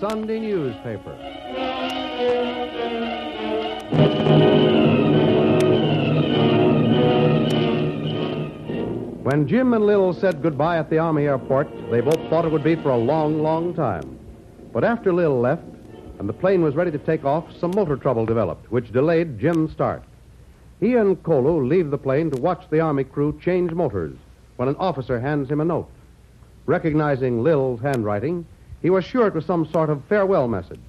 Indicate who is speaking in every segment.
Speaker 1: Sunday newspaper. When Jim and Lil said goodbye at the Army airport, they both thought it would be for a long, long time. But after Lil left and the plane was ready to take off, some motor trouble developed, which delayed Jim's start. He and Kolu leave the plane to watch the Army crew change motors when an officer hands him a note. Recognizing Lil's handwriting, he was sure it was some sort of farewell message.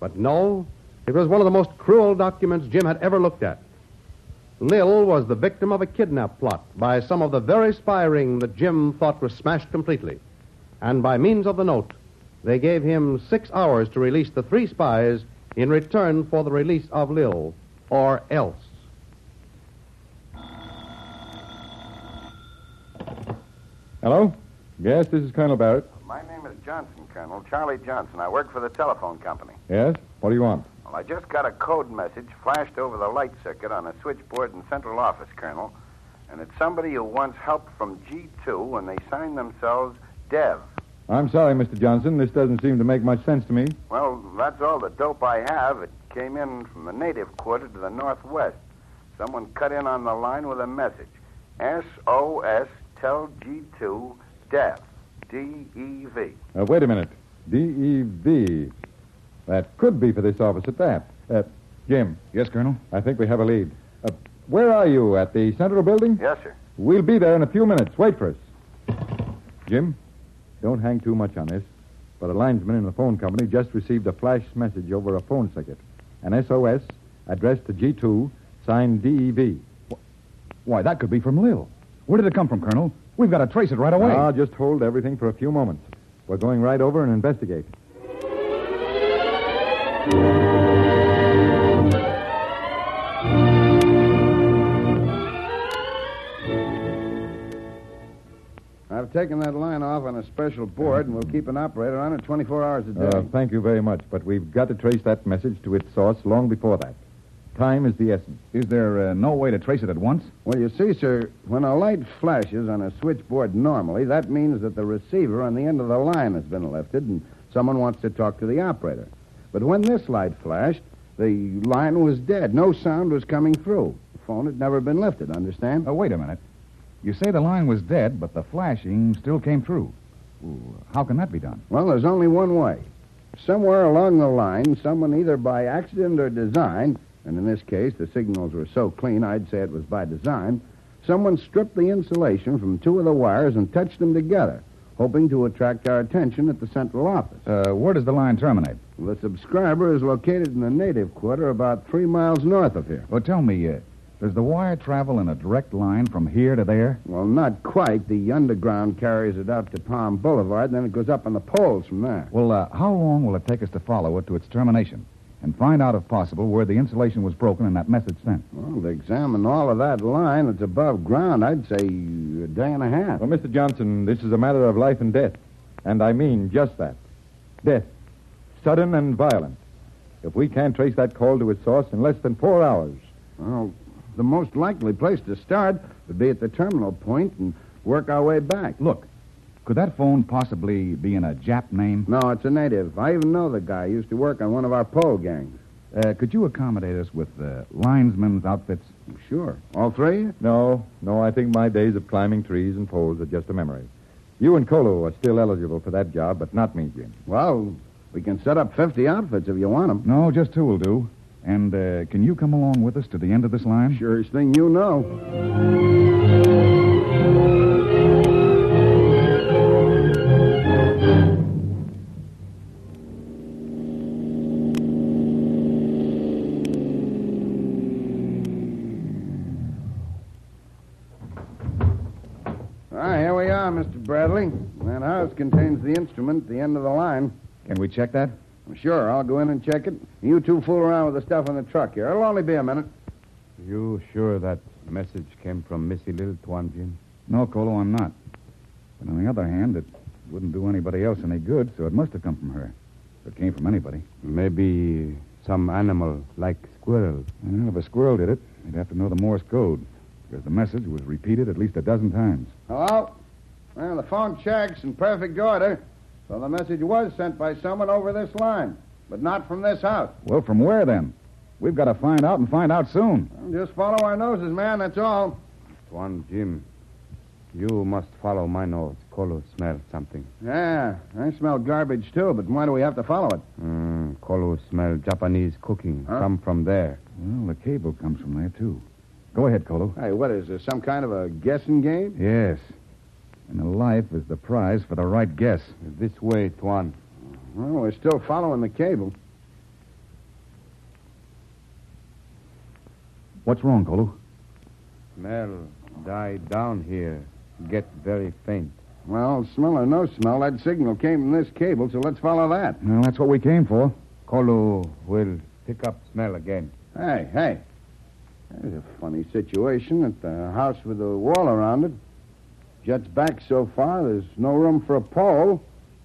Speaker 1: But no, it was one of the most cruel documents Jim had ever looked at. Lil was the victim of a kidnap plot by some of the very spy ring that Jim thought was smashed completely. And by means of the note, they gave him six hours to release the three spies in return for the release of Lil, or else.
Speaker 2: Hello? Yes, this is Colonel Barrett.
Speaker 3: My name is Johnson, Colonel. Charlie Johnson. I work for the telephone company.
Speaker 2: Yes? What do you want?
Speaker 3: Well, I just got a code message flashed over the light circuit on a switchboard in central office, Colonel. And it's somebody who wants help from G2 when they sign themselves Dev.
Speaker 2: I'm sorry, Mr. Johnson. This doesn't seem to make much sense to me.
Speaker 3: Well, that's all the dope I have. It came in from the native quarter to the northwest. Someone cut in on the line with a message. SOS tell G2 Dev. D-E-V.
Speaker 2: Uh, wait a minute. D-E-V. That could be for this office at that. Uh, Jim.
Speaker 4: Yes, Colonel?
Speaker 2: I think we have a lead. Uh, where are you? At the Central Building?
Speaker 3: Yes, sir.
Speaker 2: We'll be there in a few minutes. Wait for us. Jim, don't hang too much on this, but a linesman in the phone company just received a flash message over a phone circuit. An SOS addressed to G2, signed DEV.
Speaker 4: Why, that could be from Lil. Where did it come from, Colonel? We've got to trace it right away.
Speaker 2: I'll just hold everything for a few moments. We're going right over and investigate.
Speaker 5: I've taken that line off on a special board, and we'll keep an operator on it 24 hours a day.
Speaker 2: Uh, thank you very much, but we've got to trace that message to its source long before that. Time is the essence.
Speaker 4: Is there uh, no way to trace it at once?
Speaker 5: well, you see, sir, when a light flashes on a switchboard normally, that means that the receiver on the end of the line has been lifted, and someone wants to talk to the operator. But when this light flashed, the line was dead. No sound was coming through. The phone had never been lifted, understand?
Speaker 4: Oh, wait a minute. You say the line was dead, but the flashing still came through. Ooh, how can that be done?
Speaker 5: Well, there's only one way. Somewhere along the line, someone either by accident or design, and in this case the signals were so clean I'd say it was by design, someone stripped the insulation from two of the wires and touched them together, hoping to attract our attention at the central office.
Speaker 4: Uh, where does the line terminate?
Speaker 5: The subscriber is located in the native quarter about three miles north of here.
Speaker 4: Well, tell me, uh, does the wire travel in a direct line from here to there?
Speaker 5: Well, not quite. The underground carries it out to Palm Boulevard, and then it goes up on the poles from there.
Speaker 4: Well, uh, how long will it take us to follow it to its termination and find out, if possible, where the insulation was broken and that message sent?
Speaker 5: Well, to examine all of that line that's above ground, I'd say a day and a half.
Speaker 2: Well, Mr. Johnson, this is a matter of life and death. And I mean just that. Death. Sudden and violent. If we can't trace that call to its source in less than four hours.
Speaker 5: Well, the most likely place to start would be at the terminal point and work our way back.
Speaker 4: Look, could that phone possibly be in a Jap name?
Speaker 5: No, it's a native. I even know the guy. He used to work on one of our pole gangs.
Speaker 4: Uh, could you accommodate us with uh, linesmen's outfits?
Speaker 5: Sure. All three?
Speaker 2: No, no, I think my days of climbing trees and poles are just a memory. You and Kolu are still eligible for that job, but not me, Jim.
Speaker 5: Well, we can set up 50 outfits if you want them.
Speaker 4: No, just two will do. And uh, can you come along with us to the end of this line?
Speaker 5: Surest thing you know.
Speaker 4: Check that?
Speaker 5: Sure, I'll go in and check it. You two fool around with the stuff in the truck here. It'll only be a minute.
Speaker 6: You sure that message came from Missy Little Tuan, Jim?
Speaker 4: No, Kolu, I'm not. But on the other hand, it wouldn't do anybody else any good, so it must have come from her. If it came from anybody.
Speaker 6: Maybe some animal like squirrel.
Speaker 4: Well, if a squirrel did it, they'd have to know the Morse code, because the message was repeated at least a dozen times.
Speaker 5: Hello? Well, the phone checks in perfect order. So the message was sent by someone over this line, but not from this house.
Speaker 4: Well, from where then? We've got to find out and find out soon.
Speaker 5: Just follow our noses, man, that's all.
Speaker 6: Tuan, Jim, you must follow my nose. Kolu smells something.
Speaker 5: Yeah, I smell garbage too, but why do we have to follow it?
Speaker 6: Mm, Kolu smell Japanese cooking.
Speaker 5: Huh?
Speaker 6: Come from there.
Speaker 4: Well, the cable comes from there, too. Go ahead, Kolu.
Speaker 5: Hey, what is this, some kind of a guessing game?
Speaker 4: Yes. And a life is the prize for the right guess.
Speaker 6: This way, Tuan.
Speaker 5: Well, we're still following the cable.
Speaker 4: What's wrong, Kolu?
Speaker 6: Smell die down here. Get very faint.
Speaker 5: Well, smell or no smell, that signal came from this cable, so let's follow that.
Speaker 4: Well, that's what we came for.
Speaker 6: Kolu will pick up smell again.
Speaker 5: Hey, hey. There's a funny situation at the house with the wall around it. Juts back so far, there's no room for a pole,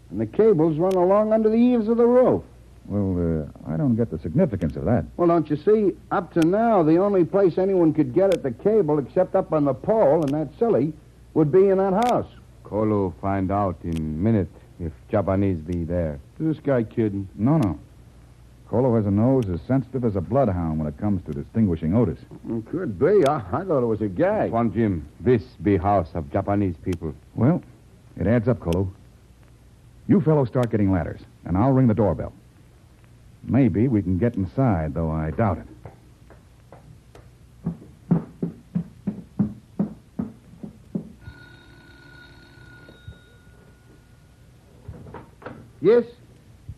Speaker 5: and the cables run along under the eaves of the roof.
Speaker 4: Well, uh, I don't get the significance of that.
Speaker 5: Well, don't you see? Up to now, the only place anyone could get at the cable, except up on the pole, and that's silly, would be in that house.
Speaker 6: Kolu find out in minute if Japanese be there.
Speaker 5: Is this guy kidding?
Speaker 4: No, no. Kolu has a nose as sensitive as a bloodhound when it comes to distinguishing odors.
Speaker 5: It could be. I, I thought it was a gag.
Speaker 6: Tuan Jim, this be house of Japanese people.
Speaker 4: Well, it adds up, Kolu. You fellows start getting ladders, and I'll ring the doorbell. Maybe we can get inside, though I doubt it.
Speaker 7: Yes,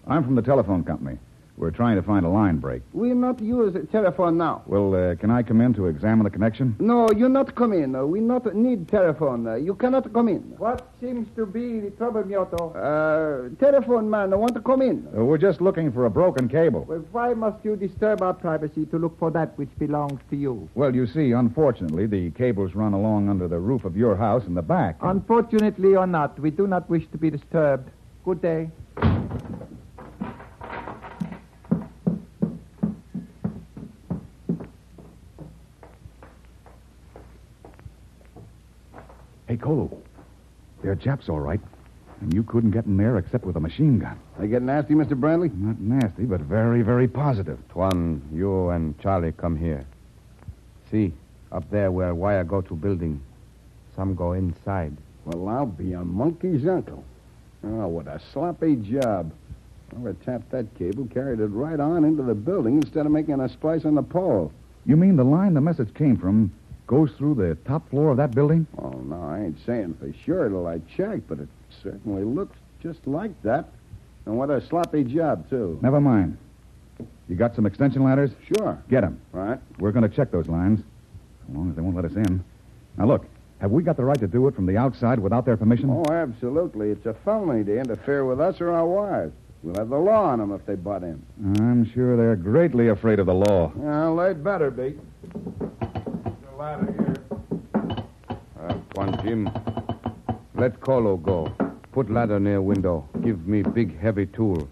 Speaker 4: I'm from the telephone company. We're trying to find a line break.
Speaker 7: we not use telephone now.
Speaker 4: Well, uh, can I come in to examine the connection?
Speaker 7: No, you not come in. Uh, we not need telephone. Uh, you cannot come in. What seems to be the trouble, Mioto? Uh, telephone man, I want to come in.
Speaker 4: Uh, we're just looking for a broken cable.
Speaker 7: Well, why must you disturb our privacy to look for that which belongs to you?
Speaker 4: Well, you see, unfortunately, the cables run along under the roof of your house in the back.
Speaker 7: Unfortunately or not, we do not wish to be disturbed. Good day.
Speaker 4: Kolu. They're Japs, all right. And you couldn't get in there except with a machine gun.
Speaker 5: They get nasty, Mr. Bradley?
Speaker 4: Not nasty, but very, very positive.
Speaker 6: Tuan, you and Charlie come here. See, up there where wire go to building. Some go inside.
Speaker 5: Well, I'll be a monkey's uncle. Oh, what a sloppy job. Whoever tapped that cable carried it right on into the building instead of making a splice on the pole.
Speaker 4: You mean the line the message came from goes through the top floor of that building?
Speaker 5: Oh, no, I ain't saying for sure till I check, but it certainly looks just like that. And what a sloppy job, too.
Speaker 4: Never mind. You got some extension ladders?
Speaker 5: Sure.
Speaker 4: Get them.
Speaker 5: Right.
Speaker 4: We're going to check those lines, as long as they won't let us in. Now, look, have we got the right to do it from the outside without their permission?
Speaker 5: Oh, absolutely. It's a felony to interfere with us or our wires. We'll have the law on them if they butt in.
Speaker 4: I'm sure they're greatly afraid of the law.
Speaker 5: Well, they'd better be.
Speaker 6: Uh, Tuan Jim, let Kolu go. Put ladder near window. Give me big heavy tool.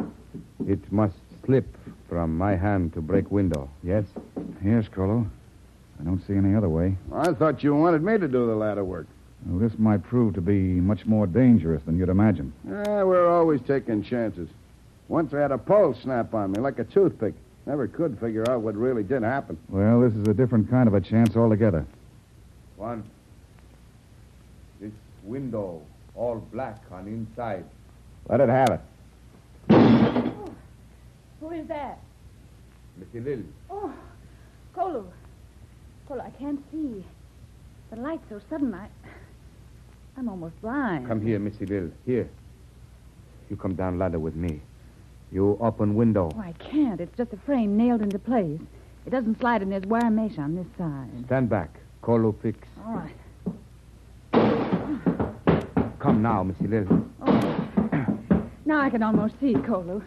Speaker 6: It must slip from my hand to break window. Yes?
Speaker 4: Yes, Kolu. I don't see any other way.
Speaker 5: I thought you wanted me to do the ladder work.
Speaker 4: Well, this might prove to be much more dangerous than you'd imagine.
Speaker 5: Yeah, we're always taking chances. Once I had a pole snap on me like a toothpick. Never could figure out what really did happen.
Speaker 4: Well, this is a different kind of a chance altogether.
Speaker 6: One. This window, all black on inside.
Speaker 2: Let it have it.
Speaker 8: Oh, who is that?
Speaker 6: Missy Lil.
Speaker 8: Oh, Kolu. Kolu, I can't see. The light's so sudden, I. I'm almost blind.
Speaker 6: Come here, Missy Lil. Here. You come down ladder with me. You open window.
Speaker 8: Oh, I can't. It's just a frame nailed into place. It doesn't slide, and there's wire mesh on this side.
Speaker 6: Stand back. Kolu fix.
Speaker 8: All right.
Speaker 6: Come now, Missy Lil. Oh.
Speaker 8: Now I can almost see Kolu.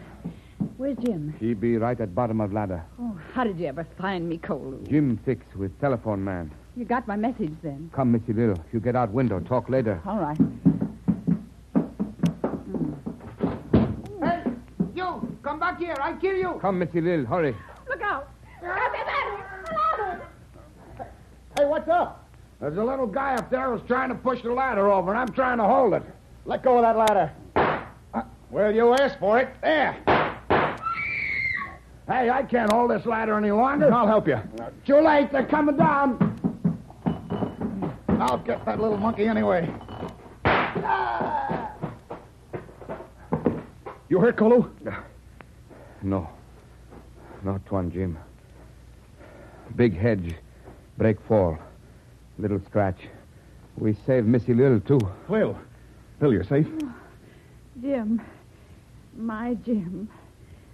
Speaker 8: Where's Jim?
Speaker 6: He be right at bottom of ladder.
Speaker 8: Oh, how did you ever find me, Kolu?
Speaker 6: Jim fix with telephone man.
Speaker 8: You got my message then.
Speaker 6: Come, Missy Lil. You get out window, talk later.
Speaker 8: All right.
Speaker 7: Here. I kill you.
Speaker 6: Come, Missy Lil. Hurry.
Speaker 8: Look out!
Speaker 7: Hey, what's up? There's a little guy up there who's trying to push the ladder over, and I'm trying to hold it. Let go of that ladder. Uh, well, you asked for it. There. Hey, I can't hold this ladder any longer.
Speaker 4: I'll help you.
Speaker 7: Too late. They're coming down. I'll get that little monkey anyway.
Speaker 4: You hurt, Kolu?
Speaker 6: No. Not one, Jim. Big hedge. Break fall. Little scratch. We saved Missy Lil, too.
Speaker 4: Lil. Lil, you're safe?
Speaker 8: Oh, Jim. My Jim.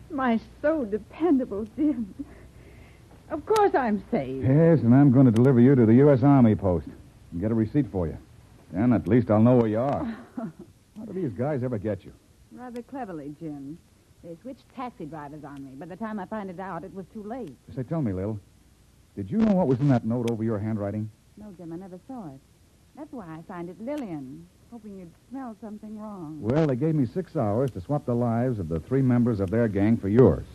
Speaker 8: My so dependable Jim. Of course I'm safe.
Speaker 4: Yes, and I'm going to deliver you to the U.S. Army post and get a receipt for you. Then at least I'll know where you are. How do these guys ever get you?
Speaker 8: Rather cleverly, Jim. They switched taxi drivers on me. By the time I found it out, it was too late.
Speaker 4: Say, tell me, Lil, did you know what was in that note over your handwriting?
Speaker 8: No, Jim, I never saw it. That's why I signed it Lillian, hoping you'd smell something wrong.
Speaker 4: Well, they gave me six hours to swap the lives of the three members of their gang for yours.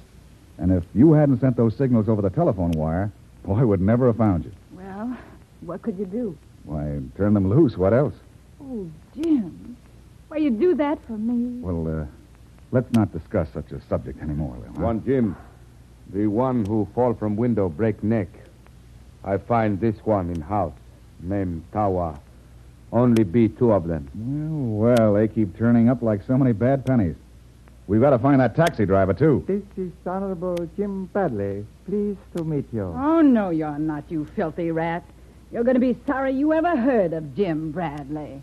Speaker 4: And if you hadn't sent those signals over the telephone wire, boy would never have found you.
Speaker 8: Well, what could you do?
Speaker 4: Why, turn them loose. What else?
Speaker 8: Oh, Jim. Why, you do that for me?
Speaker 4: Well, uh, let's not discuss such a subject anymore, Lil.
Speaker 6: Tuan, Jim. The one who fall from window break neck. I find this one in house. Name Tawa. Only be two of them.
Speaker 4: Well, well, they keep turning up like so many bad pennies. We've got to find that taxi driver, too.
Speaker 9: This is Honorable Jim Bradley. Pleased to meet you.
Speaker 8: Oh, no, you're not, you filthy rat. You're going to be sorry you ever heard of Jim Bradley.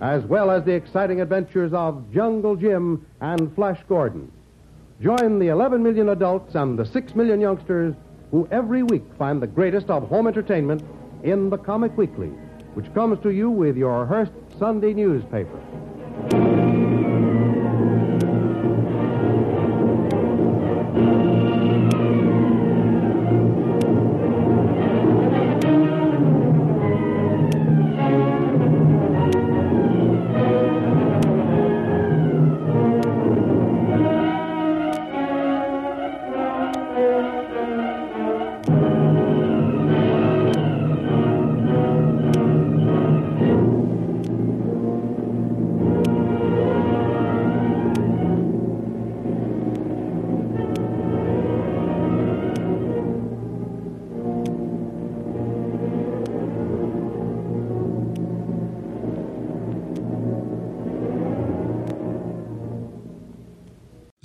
Speaker 1: as well as the exciting adventures of Jungle Jim and Flash Gordon. Join the 11 million adults and the 6 million youngsters who every week find the greatest of home entertainment in the Comic Weekly, which comes to you with your Hearst Sunday newspaper.